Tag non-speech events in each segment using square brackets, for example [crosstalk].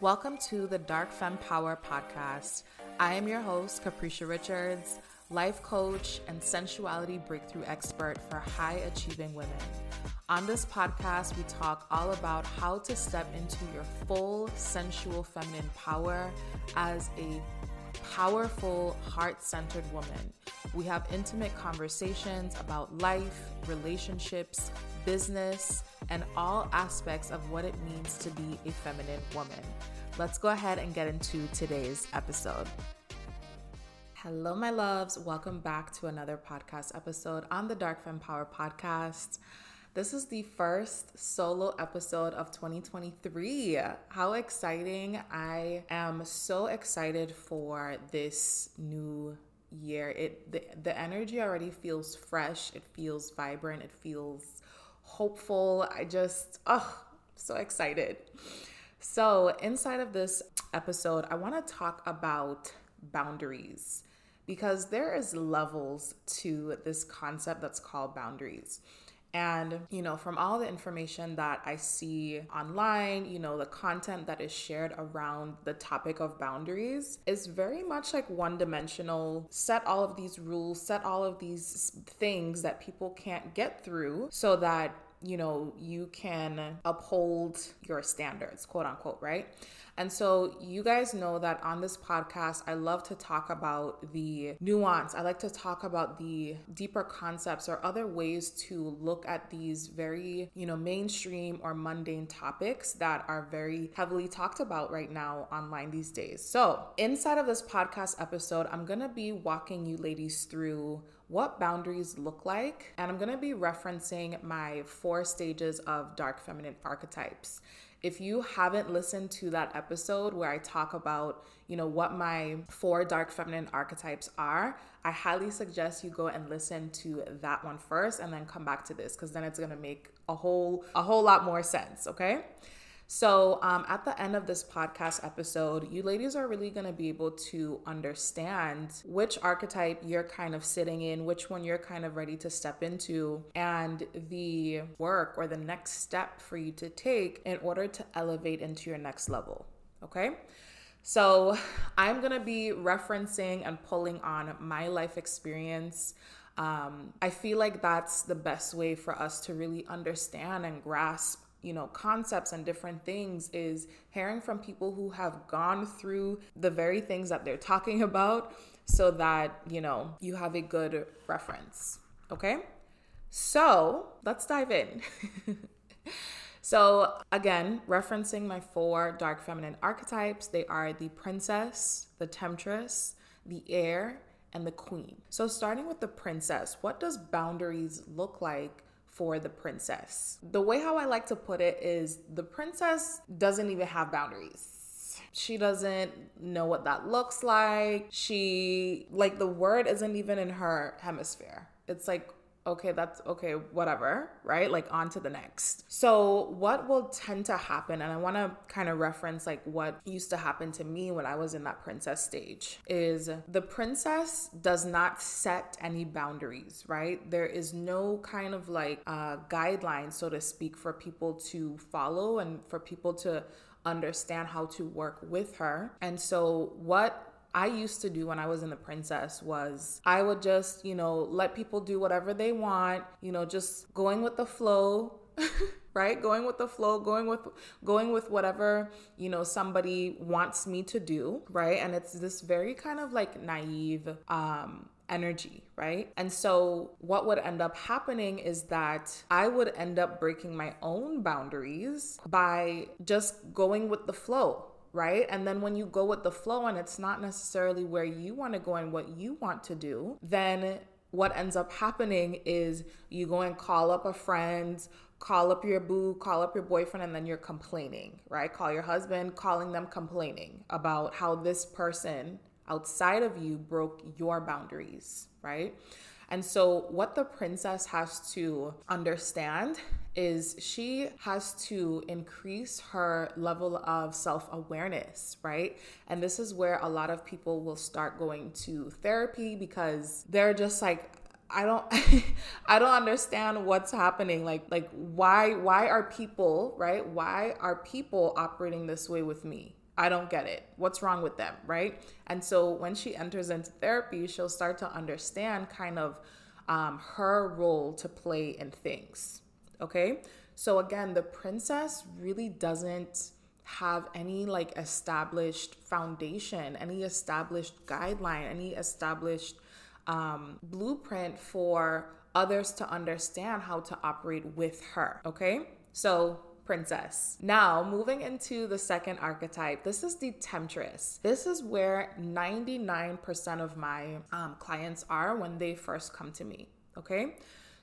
Welcome to the Dark Femme Power podcast. I am your host, Caprisha Richards, life coach and sensuality breakthrough expert for high achieving women. On this podcast, we talk all about how to step into your full sensual feminine power as a powerful, heart centered woman. We have intimate conversations about life, relationships, business, and all aspects of what it means to be a feminine woman. Let's go ahead and get into today's episode. Hello, my loves. Welcome back to another podcast episode on the Dark Femme Power podcast. This is the first solo episode of 2023. How exciting! I am so excited for this new year. It the, the energy already feels fresh, it feels vibrant, it feels hopeful. I just oh, so excited. So, inside of this episode, I want to talk about boundaries because there is levels to this concept that's called boundaries. And, you know, from all the information that I see online, you know, the content that is shared around the topic of boundaries is very much like one dimensional. Set all of these rules, set all of these things that people can't get through so that you know, you can uphold your standards, quote unquote, right? And so, you guys know that on this podcast, I love to talk about the nuance. I like to talk about the deeper concepts or other ways to look at these very, you know, mainstream or mundane topics that are very heavily talked about right now online these days. So, inside of this podcast episode, I'm gonna be walking you ladies through what boundaries look like, and I'm gonna be referencing my four stages of dark feminine archetypes. If you haven't listened to that episode where I talk about, you know, what my four dark feminine archetypes are, I highly suggest you go and listen to that one first and then come back to this because then it's going to make a whole a whole lot more sense, okay? So, um, at the end of this podcast episode, you ladies are really going to be able to understand which archetype you're kind of sitting in, which one you're kind of ready to step into, and the work or the next step for you to take in order to elevate into your next level. Okay? So, I'm going to be referencing and pulling on my life experience. Um, I feel like that's the best way for us to really understand and grasp you know concepts and different things is hearing from people who have gone through the very things that they're talking [laughs] about so that you know you have a good reference okay? So let's dive in. [laughs] So again referencing my four dark feminine archetypes they are the princess the temptress the heir and the queen. So starting with the princess what does boundaries look like for the princess. The way how I like to put it is the princess doesn't even have boundaries. She doesn't know what that looks like. She, like, the word isn't even in her hemisphere. It's like okay, that's okay, whatever, right? Like on to the next. So, what will tend to happen, and I want to kind of reference like what used to happen to me when I was in that princess stage, is the princess does not set any boundaries, right? There is no kind of like uh, guidelines, so to speak, for people to follow and for people to understand how to work with her. And so, what I used to do when I was in the princess was I would just, you know, let people do whatever they want, you know, just going with the flow. [laughs] right going with the flow going with going with whatever you know somebody wants me to do right and it's this very kind of like naive um energy, right? And so, what would end up happening is that I would end up breaking my own boundaries by just going with the flow, right? And then when you go with the flow and it's not necessarily where you want to go and what you want to do, then what ends up happening is you go and call up a friend, call up your boo, call up your boyfriend, and then you're complaining, right? Call your husband, calling them complaining about how this person outside of you broke your boundaries, right? And so, what the princess has to understand is she has to increase her level of self awareness, right? And this is where a lot of people will start going to therapy because they're just like, I don't [laughs] I don't understand what's happening like like why why are people right why are people operating this way with me I don't get it. What's wrong with them, right? And so when she enters into therapy, she'll start to understand kind of um, her role to play in things. Okay. So again, the princess really doesn't have any like established foundation, any established guideline, any established um, blueprint for others to understand how to operate with her. Okay. So princess. Now, moving into the second archetype, this is the temptress. This is where 99% of my um, clients are when they first come to me. Okay.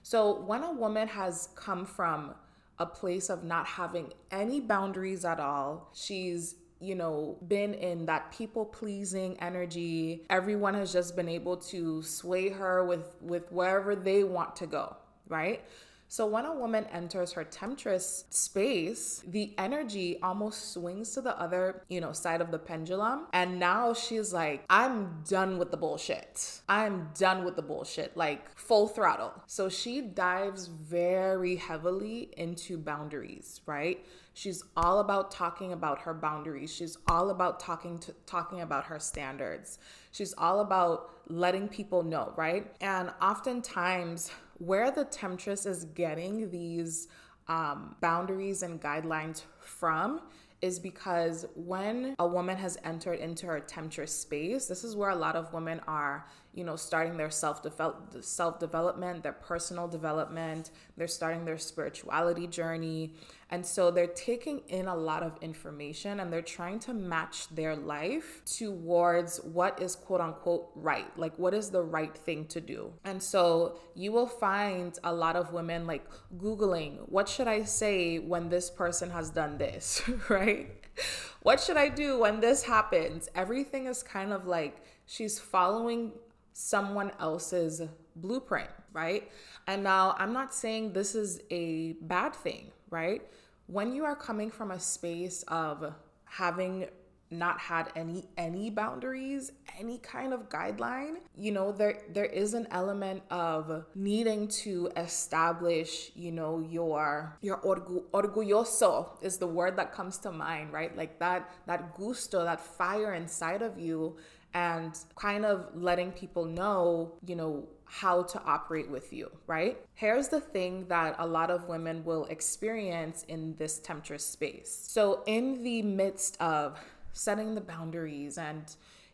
So, when a woman has come from a place of not having any boundaries at all, she's you know, been in that people pleasing energy. Everyone has just been able to sway her with with wherever they want to go, right? So when a woman enters her temptress space, the energy almost swings to the other, you know, side of the pendulum. And now she's like, I'm done with the bullshit. I'm done with the bullshit, like full throttle. So she dives very heavily into boundaries, right? She's all about talking about her boundaries. She's all about talking to talking about her standards. She's all about letting people know, right? And oftentimes where the temptress is getting these um, boundaries and guidelines from is because when a woman has entered into her temptress space, this is where a lot of women are, you know, starting their self self development, their personal development. They're starting their spirituality journey, and so they're taking in a lot of information and they're trying to match their life towards what is quote unquote right, like what is the right thing to do. And so you will find a lot of women like googling, what should I say when this person has done this, [laughs] right? What should I do when this happens? Everything is kind of like she's following someone else's blueprint, right? And now I'm not saying this is a bad thing, right? When you are coming from a space of having not had any any boundaries any kind of guideline you know there there is an element of needing to establish you know your your orgu, orgulloso is the word that comes to mind right like that that gusto that fire inside of you and kind of letting people know, you know, how to operate with you, right? Here's the thing that a lot of women will experience in this temptress space. So, in the midst of setting the boundaries and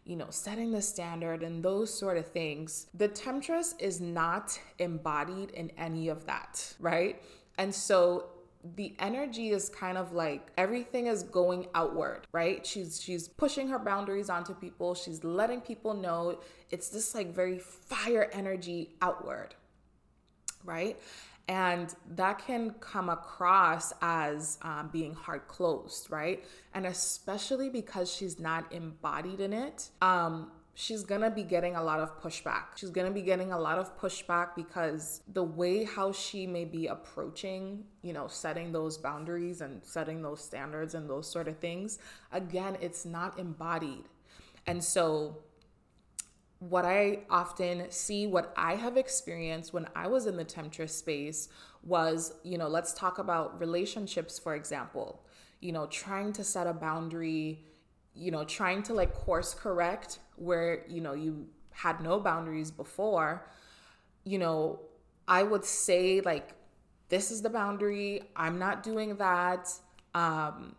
you know, setting the standard and those sort of things, the temptress is not embodied in any of that, right? And so the energy is kind of like everything is going outward, right? She's she's pushing her boundaries onto people. She's letting people know it's this like very fire energy outward. Right? And that can come across as um, being hard closed, right? And especially because she's not embodied in it, um, she's gonna be getting a lot of pushback. She's gonna be getting a lot of pushback because the way how she may be approaching, you know, setting those boundaries and setting those standards and those sort of things, again, it's not embodied. And so, what I often see, what I have experienced when I was in the temptress space was, you know, let's talk about relationships, for example, you know, trying to set a boundary you know, trying to like course correct where, you know, you had no boundaries before, you know, I would say like this is the boundary. I'm not doing that. Um,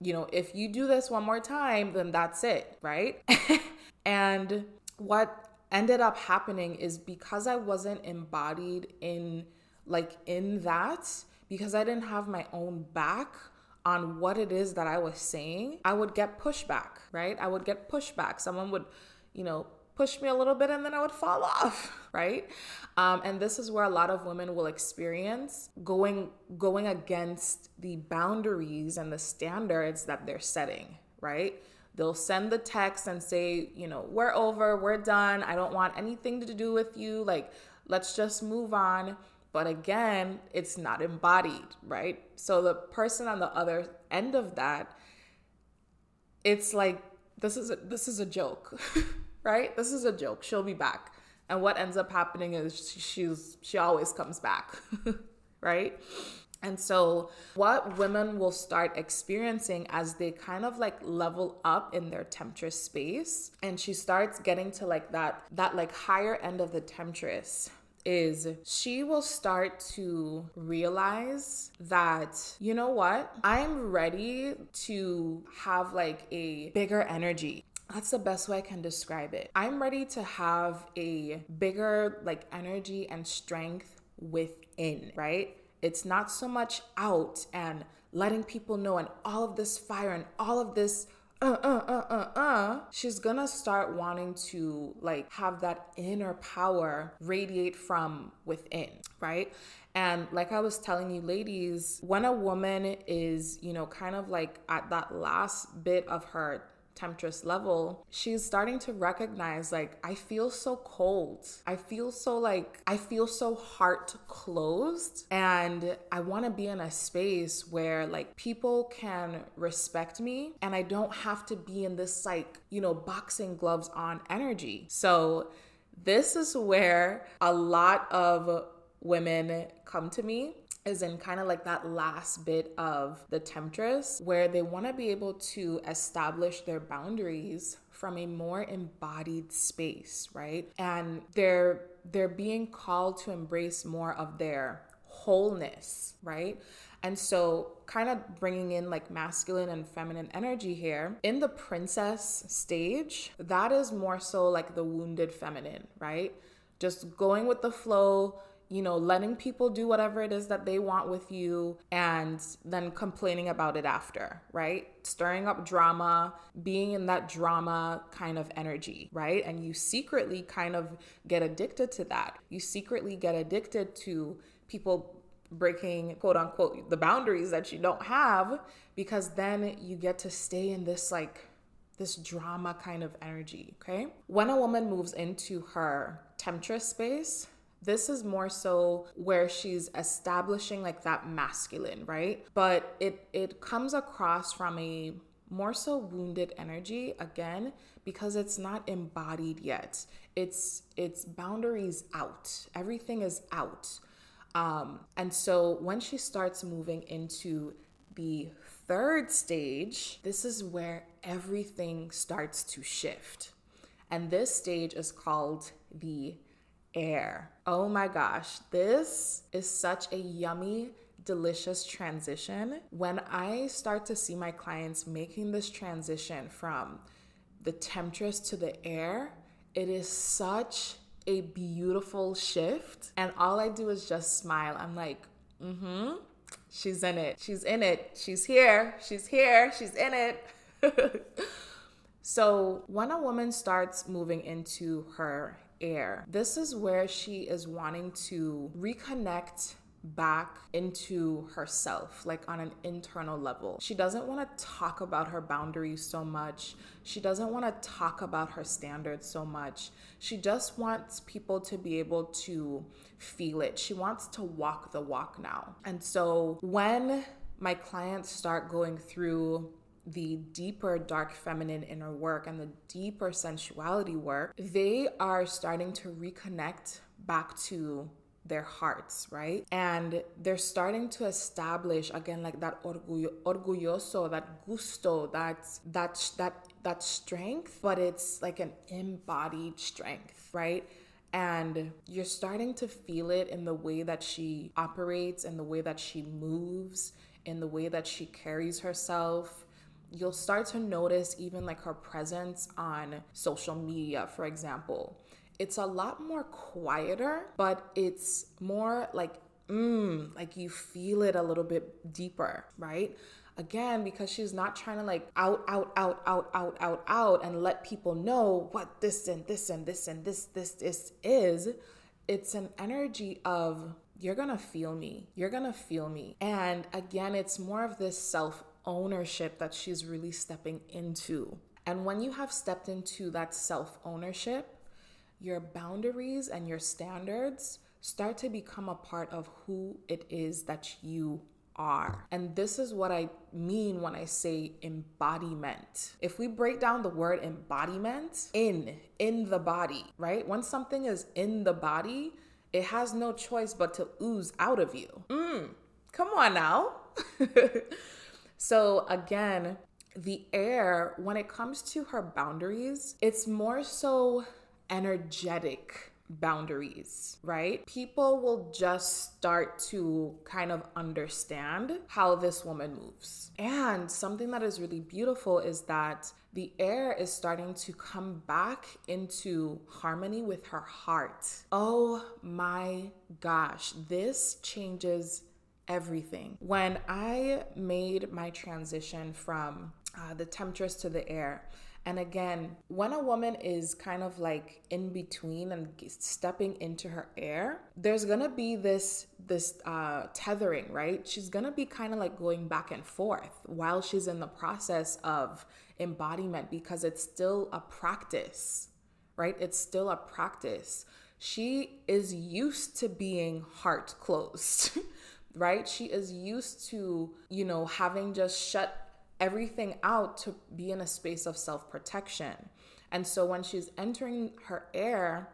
you know, if you do this one more time, then that's it, right? [laughs] and what ended up happening is because I wasn't embodied in like in that, because I didn't have my own back, on what it is that I was saying, I would get pushback, right? I would get pushback. Someone would, you know, push me a little bit and then I would fall [laughs] off, right? Um, and this is where a lot of women will experience going going against the boundaries and the standards that they're setting, right? They'll send the text and say, you know, we're over, we're done. I don't want anything to do with you. Like, let's just move on. But again, it's not embodied, right? So the person on the other end of that, it's like this is a, this is a joke, [laughs] right? This is a joke. She'll be back. And what ends up happening is she's she always comes back, [laughs] right? And so, what women will start experiencing as they kind of like level up in their temptress space, and she starts getting to like that that like higher end of the temptress is she will start to realize that, you know what, I'm ready to have like a bigger energy. That's the best way I can describe it. I'm ready to have a bigger like energy and strength within, right? It's not so much out and letting people know and all of this fire and all of this uh, uh, uh, uh, uh, she's gonna start wanting to like have that inner power radiate from within, right? And like I was telling you, ladies, when a woman is, you know, kind of like at that last bit of her temptress level, she's starting to recognize like, I feel so cold. I feel so like, I feel so heart closed. And I want to be in a space where like people can respect me and I don't have to be in this like, you know, boxing gloves on energy. So, this is where a lot of women come to me is in kind of like that last bit of the temptress where they want to be able to establish their boundaries from a more embodied space, right? And they're they're being called to embrace more of their wholeness, right? And so, kind of bringing in like masculine and feminine energy here in the princess stage, that is more so like the wounded feminine, right? Just going with the flow, you know, letting people do whatever it is that they want with you and then complaining about it after, right? Stirring up drama, being in that drama kind of energy, right? And you secretly kind of get addicted to that. You secretly get addicted to people breaking quote unquote the boundaries that you don't have because then you get to stay in this like this drama kind of energy, okay? When a woman moves into her temptress space, this is more so where she's establishing like that masculine, right? But it it comes across from a more so wounded energy again because it's not embodied yet. It's it's boundaries out. Everything is out. Um, and so when she starts moving into the third stage, this is where everything starts to shift. And this stage is called the heir. Oh my gosh, this is such a yummy, delicious transition. When I start to see my clients making this transition from the temptress to the heir, it is such a beautiful shift. And all I do is just smile. I'm like, mm hmm, she's in it. She's in it. She's here. She's here. She's in it. [laughs] so when a woman starts moving into her heir. This is where she is wanting to reconnect back into herself, like on an internal level. She doesn't want to talk about her boundaries so much. She doesn't want to talk about her standards so much. She just wants people to be able to feel it. She wants to walk the walk now. And so when my clients start going through the deeper dark feminine inner work and the deeper sensuality work, they are starting to reconnect back to their hearts, right? And they're starting to establish again like that orgullo, orgulloso, that gusto, that that that that strength, but it's like an embodied strength, right? And you're starting to feel it in the way that she operates, in the way that she moves, in the way that she carries herself you'll start to notice even like her presence on social media, for example. It's a lot more quieter, but it's more like, mmm, like you feel it a little bit deeper, right? Again, because she's not trying to like out, out, out, out, out, out, out and let people know what this and this and this and this, this, this is. It's an energy of you're gonna feel me. You're gonna feel me. And again, it's more of this self ownership that she's really stepping into. And when you have stepped into that self ownership, your boundaries and your standards start to become a part of who it is that you are. And this is what I mean when I say embodiment. If we break down the word embodiment, in, in the body, right? When something is in the body, it has no choice but to ooze out of you. Mm, Come on now. [laughs] so, again, the heir, when it comes to her boundaries, it's more so energetic boundaries, right? People will just start to kind of understand how this woman moves. And something that is really beautiful is that the heir is starting to come back into harmony with her heart. Oh my gosh, this changes everything. When I made my transition from uh, the temptress to the heir, and again, when a woman is kind of like in between and stepping into her heir, there's gonna be this this uh, tethering, right? She's gonna be kind of like going back and forth while she's in the process of embodiment because it's still a practice, right? It's still a practice. She is used to being heart closed. [laughs] right? She is used to, you know, having just shut everything out to be in a space of self protection. And so when she's entering her heir,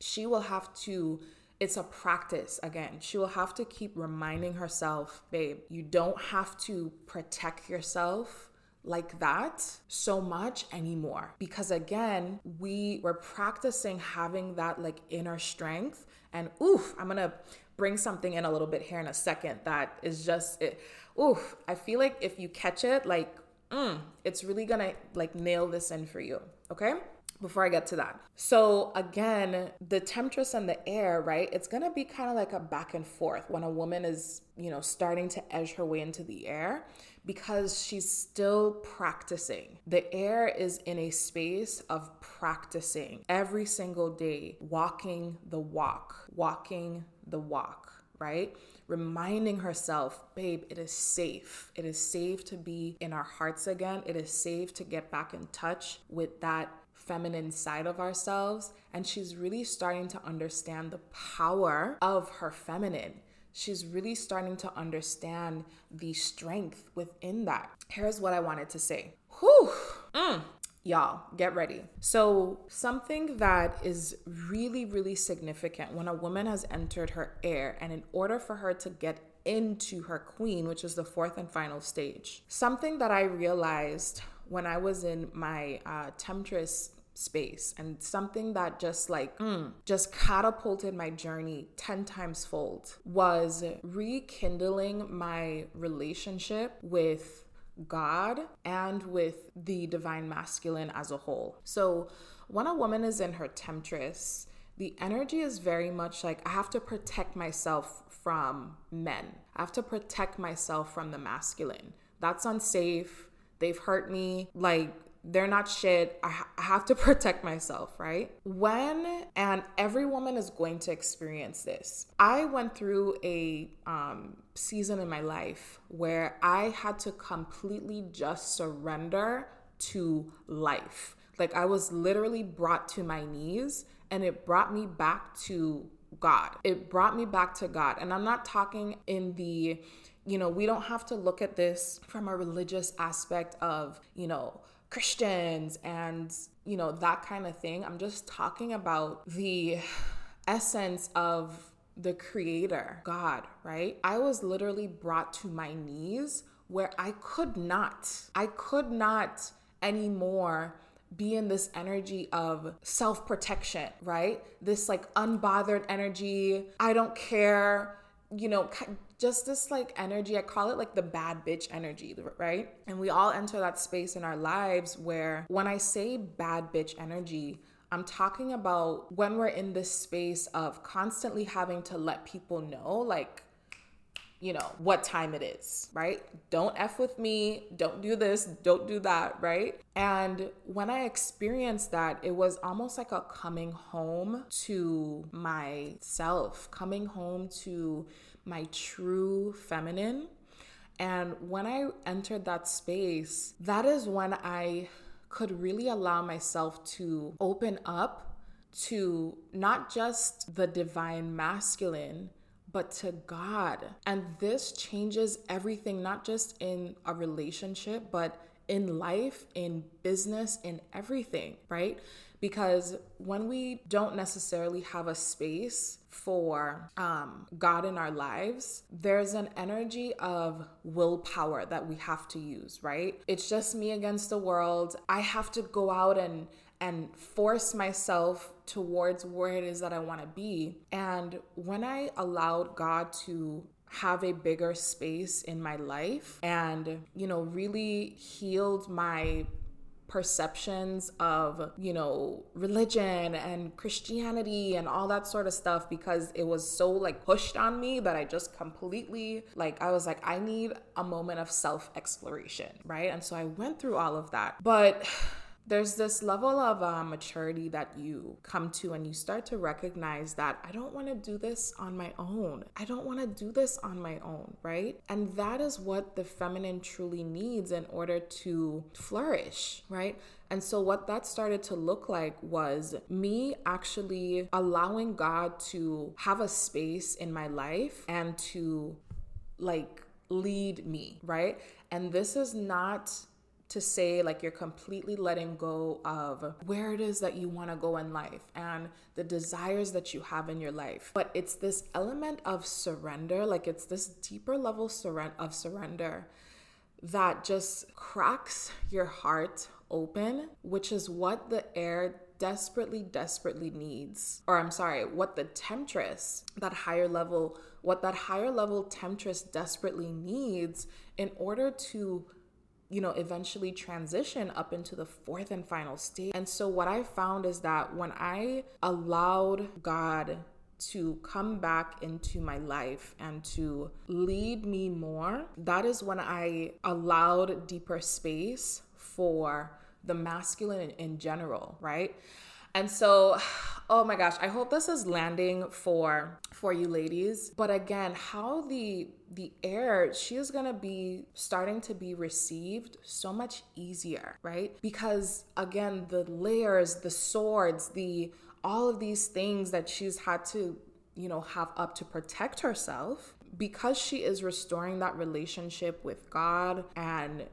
she will have to, it's a practice again. She will have to keep reminding herself, babe, you don't have to protect yourself like that so much anymore because again we were practicing having that like inner strength and oof i'm gonna bring something in a little bit here in a second that is just it oof, I feel like if you catch it, like, mm, it's really gonna like nail this in for you. Okay before I get to that. So, again, the temptress and the heir, right? It's gonna be kind of like a back and forth when a woman is, you know, starting to edge her way into the heir because she's still practicing. The heir is in a space of practicing every single day, walking the walk, walking the walk, right? reminding herself, babe, it is safe. It is safe to be in our hearts again. It is safe to get back in touch with that feminine side of ourselves. And she's really starting to understand the power of her feminine. She's really starting to understand the strength within that. Here's what I wanted to say. Whew. Mm. Y'all, get ready. So, something that is really, really significant when a woman has entered her heir, and in order for her to get into her queen, which is the fourth and final stage, something that I realized when I was in my uh, temptress space and something that just like mm, just catapulted my journey 10 times fold was rekindling my relationship with God and with the divine masculine as a whole. So, when a woman is in her temptress, the energy is very much like I have to protect myself from men. I have to protect myself from the masculine. That's unsafe. They've hurt me. Like, they're not shit. I, ha- I, have to [laughs] protect myself, right? When, and every woman is going to experience this. I went through a um, season in my life where I had to completely just surrender to life. Like I was literally brought to my knees and it brought me back to God. It brought me back to God. And I'm not talking in the, you know, we don't have to look at this from a religious aspect of, you know, Christians and, you know, that kind of thing. I'm just talking about the essence of the creator, God, right? I was literally brought to my knees where I could not, I could not anymore be in this energy of self protection, right? This like unbothered energy. I don't care, you know, just this like energy. I call it like the bad bitch energy, right? And we all enter that space in our lives where when I say bad bitch energy, I'm talking about when we're in this space of constantly having to let people know, like, you know, what time it is, right? Don't F with me, don't do this, don't do that, right? And when I experienced that, it was almost like a coming home to myself, coming home to my true feminine. And when I entered that space, that is when I could really allow myself to open up to not just the divine masculine, but to God. And this changes everything, not just in a relationship, but in life, in business, in everything, right? Because when we don't necessarily have a space for um, God in our lives, there's an energy of willpower that we have to use, right? It's just me against the world. I have to go out and and force myself towards where it is that I want to be. And when I allowed God to have a bigger space in my life and, you know, really healed my perceptions of, you know, religion and Christianity and all that sort of stuff because it was so like pushed on me that I just completely like I was like I need a moment of self-exploration, right? And so I went through all of that. But there's this level of uh, maturity that you come to and you start to recognize that I don't want to do this on my own. I don't want to do this on my own, right? And that is what the feminine truly needs in order to flourish, right? And so, what that started to look like was me actually allowing God to have a space in my life and to like lead me, right? And this is not to say like you're completely letting go of where it is that you want to go in life and the desires that you have in your life. But it's this element of surrender, like it's this deeper level surrender of surrender that just cracks your heart open, which is what the heir desperately, desperately needs. Or I'm sorry, what the temptress, that higher level, what that higher level temptress desperately needs in order to you know, eventually transition up into the fourth and final stage. And so, what I found is that when I allowed God to come back into my life and to lead me more, that is when I allowed deeper space for the masculine in general, right? And so, oh my gosh, I hope this is landing for for you ladies. But again, how the the heir she is going to be starting to be received so much easier, right? Because again, the layers, the swords, the all of these things that she's had to, you know, have up to protect herself because she is restoring that relationship with God and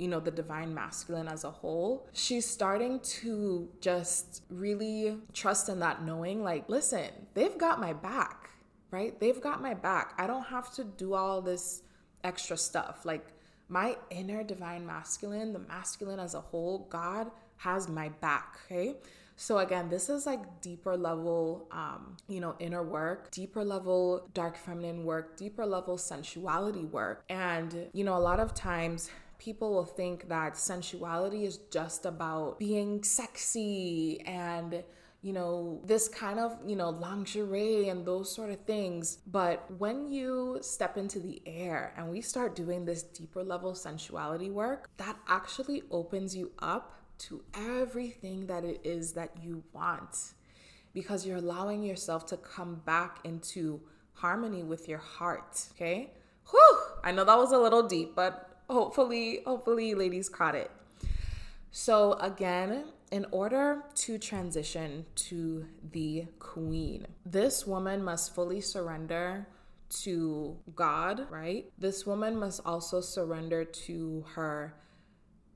you know, the divine masculine as a whole, she's starting to just really trust in that knowing, like, listen, they've got my back, right? They've got my back. I don't have to do all this extra stuff. Like, my inner divine masculine, the masculine as a whole, God has my back, okay? So again, this is like deeper level, um, you know, inner work, deeper level dark feminine work, deeper level sensuality work. And, you know, a lot of times people will think that sensuality is just about being sexy and you know, this kind of, you know, lingerie and those sort of things. But when you step into the heir and we start doing this deeper level sensuality work, that actually opens you up to everything that it is that you want because you're allowing yourself to come back into harmony with your heart, okay? Whew! I know that was a little deep, but hopefully, hopefully, ladies caught it. So, again, in order to transition to the queen, this woman must fully surrender to God, right? This woman must also surrender to her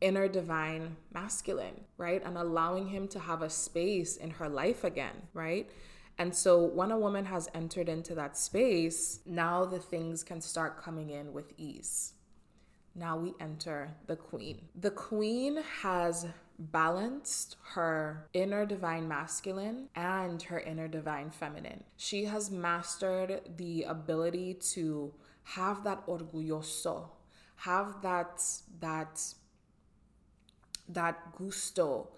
inner divine masculine, right? And allowing him to have a space in her life again, right? And so when a woman has entered into that space, now the things can start coming in with ease. Now we enter the queen. The queen has balanced her inner divine masculine and her inner divine feminine. She has mastered the ability to have that orgulloso, have that that that gusto,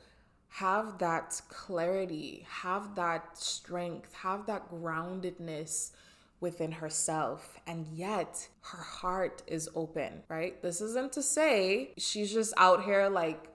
have that clarity, have that strength, have that groundedness within herself and yet her heart is open, right? This isn't to say she's just out here like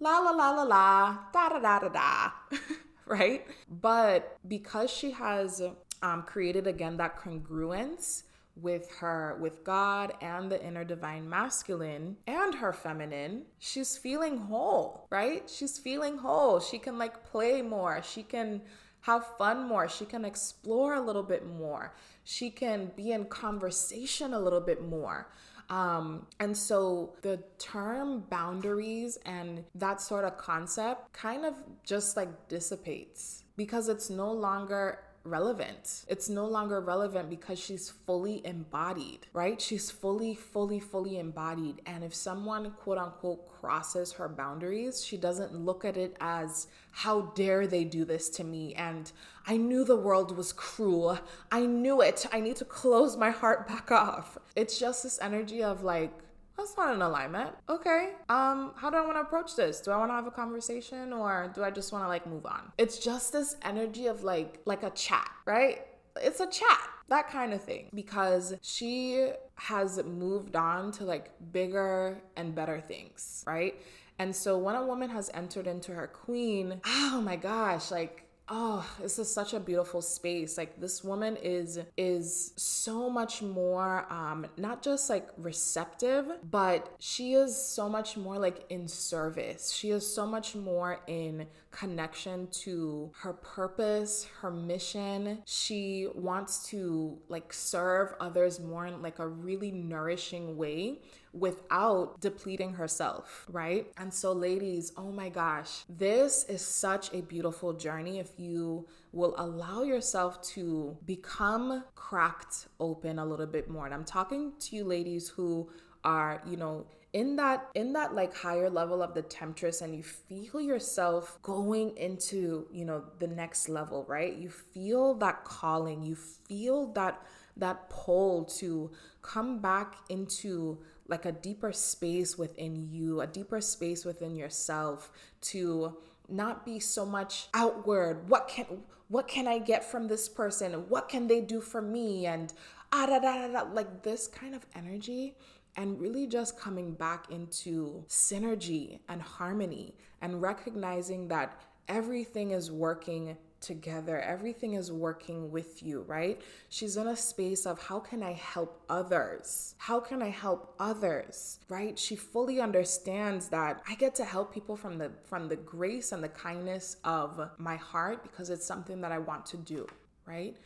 la la la la la da da da da da, [laughs] right? But because she has um, created again that congruence with her with God and the inner divine masculine and her feminine, she's feeling whole, right? She's feeling whole. She can like play more. She can have fun more. She can explore a little bit more. She can be in conversation a little bit more. Um, and so the term boundaries and that sort of concept kind of just like dissipates because it's no longer relevant. It's no longer relevant because she's fully embodied, right? She's fully, fully, fully embodied. And if someone, quote unquote, crosses her boundaries, she doesn't look at it as, how dare they do this to me? And I knew the world was cruel. I knew it. I need to close my heart back off. It's just this energy of like, that's not an alignment. Okay. Um, how do I want to approach this? Do I want to have a conversation or do I just want to like move on? It's just this energy of like like a chat, right? It's a chat that kind of thing because she has moved on to like bigger and better things, right? And so when a woman has entered into her queen, oh my gosh, like oh this is such a beautiful space. Like this woman is is so much more um not just like receptive but she is so much more like in service. She is so much more in connection to her purpose her mission she wants to like serve others more in like a really nourishing way without depleting herself, right? And so, ladies, oh my gosh, this is such a beautiful journey if you will allow yourself to become cracked open a little bit more. And I'm talking to you, ladies, who are, you know, in that in that like higher level of the temptress and you feel yourself going into you know the next level right you feel that calling you feel that that pull to come back into like a deeper space within you, a deeper space within yourself to not be so much outward. What can what can I get from this person? What can they do for me? And ah da da da, da. like this kind of energy and really just coming back into synergy and harmony and recognizing that everything is working together. Everything is working with you, right? She's in a space of how can I help others? How can I help others? Right? She fully understands that I get to help people from the from the grace and the kindness of my heart because it's something that I want to do, right?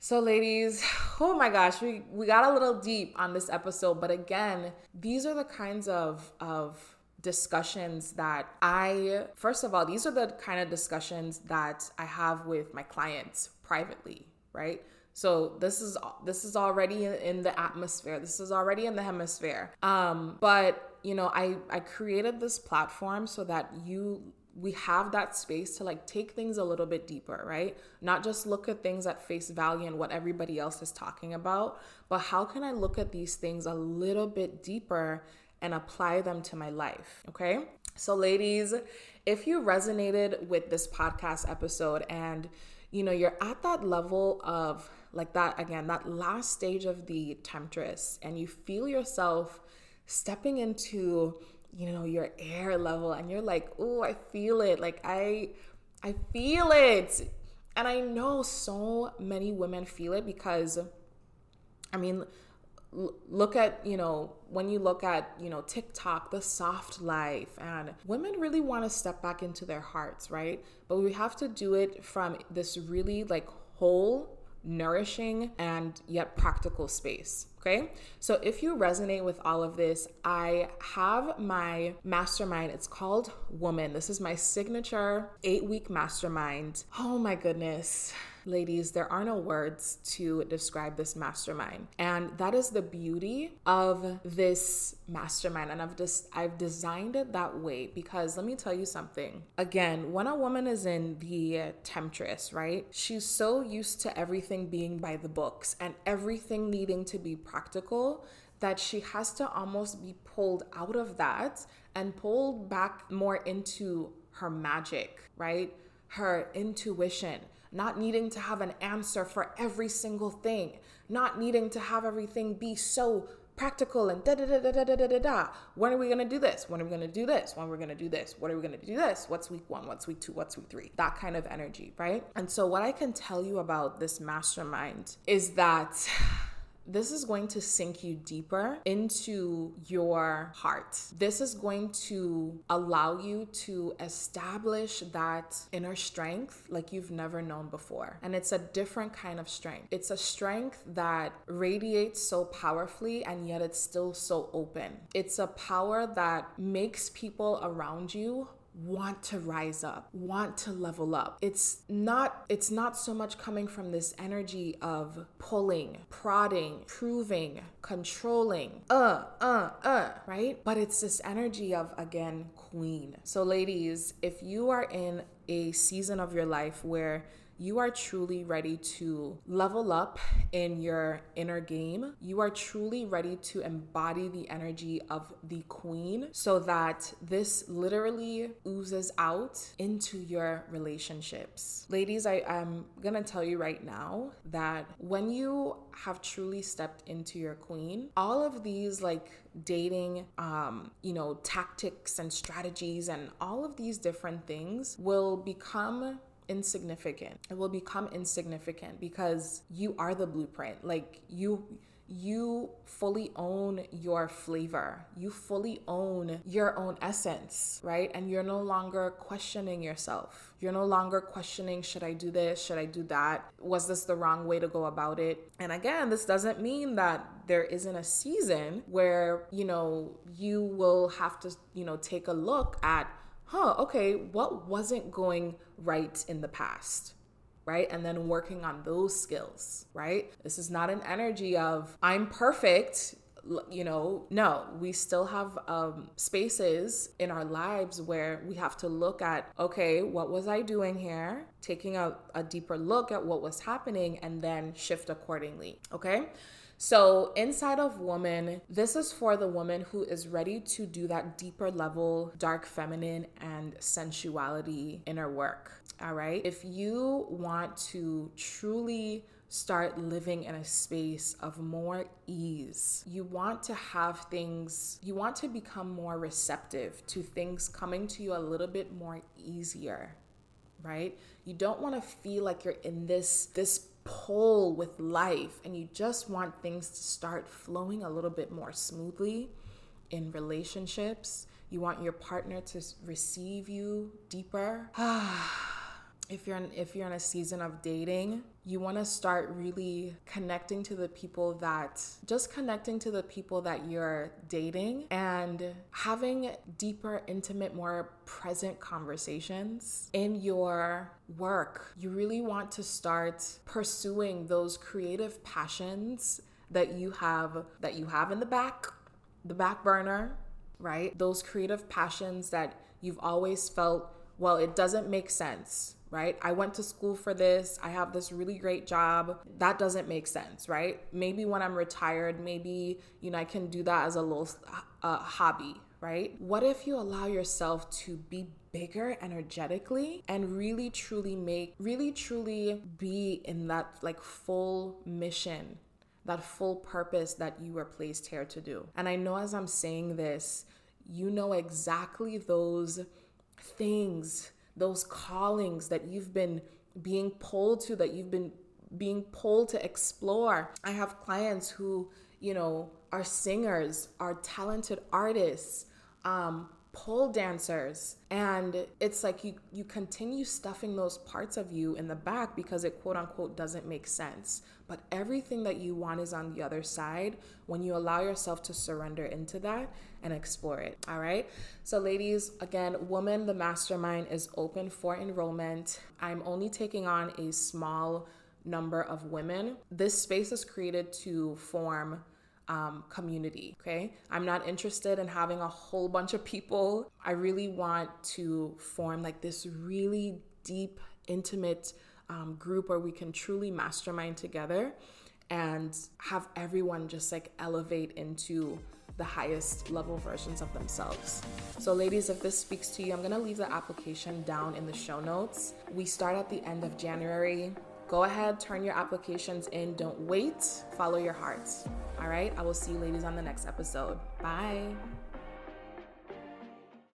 So, ladies, [sighs] oh my gosh, we, we got a little deep on this episode, but again, these are the kinds of of discussions that I, first of all, these are the kind of discussions that I have with my clients privately, right? So this is this is already in the atmosphere. This is already in the hemisphere. Um, but you know, I I created this platform so that you we have that space to like take things a little bit deeper, right? Not just look at things at face value and what everybody else is talking about, but how can I look at these things a little bit deeper and apply them to my life. Okay. So, ladies, if you resonated with this podcast episode and you know you're at that level of like that again, that last stage of the temptress, and you feel yourself stepping into you know your heir level and you're like oh i feel it like i i feel it. And i know so many women feel it because i mean look at you know when you look at you know tiktok the soft life and women really want to step back into their hearts right? But we have to do it from this really like whole nourishing and yet practical space Okay. So if you resonate with all of this, I have my mastermind. It's called Woman. This is my signature eight week mastermind. Oh my goodness. Ladies, there are no words to describe this mastermind. And that is the beauty of this mastermind. And I've just I've designed it that way because let me tell you something. Again, when a woman is in the temptress, right? She's so used to everything being by the books and everything needing to be practical that she has to almost be pulled out of that and pulled back more into her magic, right? Her intuition not needing to have an answer for every single thing, not needing to have everything be so practical and da da da da da da da da. When are we gonna do this? When are we gonna do this? When are we gonna do this? What are we gonna do this? What's week one? What's week two? What's week three? That kind of energy, right? And so, what I can tell you about this mastermind is that this is going to sink you deeper into your heart. This is going to allow you to establish that inner strength like you've never known before. And it's a different kind of strength. It's a strength that radiates so powerfully and yet it's still so open. It's a power that makes people around you want to rise up, want to level up. It's not it's not so much coming from this energy of pulling, prodding, proving, controlling, uh, uh, uh, right? But it's this energy of again queen. So ladies, if you are in a season of your life where you are truly ready to level up in your inner game. You are truly ready to embody the energy of the queen so that this literally oozes out into your relationships. Ladies, I, am gonna tell you right now that when you have truly stepped into your queen, all of these like dating um you know tactics and strategies and all of these different things will become insignificant. It will become insignificant because you are the blueprint. Like you you fully own your flavor. You fully own your own essence, right? And you're no longer questioning yourself. You're no longer questioning, should I do this? Should I do that? Was this the wrong way to go about it? And again, this doesn't mean that there isn't a season where, you know, you will have to, you know, take a look at huh, okay, what wasn't going right in the past? Right. And then working on those skills, right? This is not an energy of I'm perfect. You know, no, we still have um, spaces in our lives where we have to look at, okay, what was I doing here? Taking a, a deeper look at what was happening and then shift accordingly. Okay. So, inside of woman, this is for the woman who is ready to do that deeper level, dark feminine and sensuality inner work. All right. If you want to truly start living in a space of more ease. You want to have things, you want to become more receptive to things coming to you a little bit more easier, right? You don't want to feel like you're in this this pull with life and you just want things to start flowing a little bit more smoothly in relationships, you want your partner to receive you deeper. [sighs] Ah. If you're in, if you're in a season of dating, you want to start really connecting to the people that just connecting to the people that you're dating and having deeper, intimate, more present conversations in your work. You really want to start pursuing those creative passions that you have that you have in the back, the back burner, right? Those creative passions that you've always felt, well, it doesn't make sense right? I went to school for this. I have this really great job. That doesn't make sense, right? Maybe when I'm retired, maybe, you know, I can do that as a little uh, hobby, right? What if you allow yourself to be bigger energetically and really truly make, really truly be in that like full mission, that full purpose that you were placed here to do? And I know as I'm saying this, you know exactly those things those callings that you've been being pulled to, that you've been being pulled to explore. I have clients who, you know, are singers, are talented artists, um, pole dancers and it's like you you continue stuffing those parts of you in the back because it quote unquote doesn't make sense but everything that you want is on the other side when you allow yourself to surrender into that and explore it all right so ladies again woman the mastermind is open for enrollment i'm only taking on a small number of women this space is created to form um, community. Okay. I'm not interested in having a whole bunch of people. I really want to form like this really deep, intimate um, group where we can truly mastermind together and have everyone just like elevate into the highest level versions of themselves. So, ladies, if this speaks to you, I'm gonna leave the application down in the show notes. We start at the end of January. Go ahead, turn your applications in. Don't wait. Follow your hearts. All right. I will see you ladies on the next episode. Bye.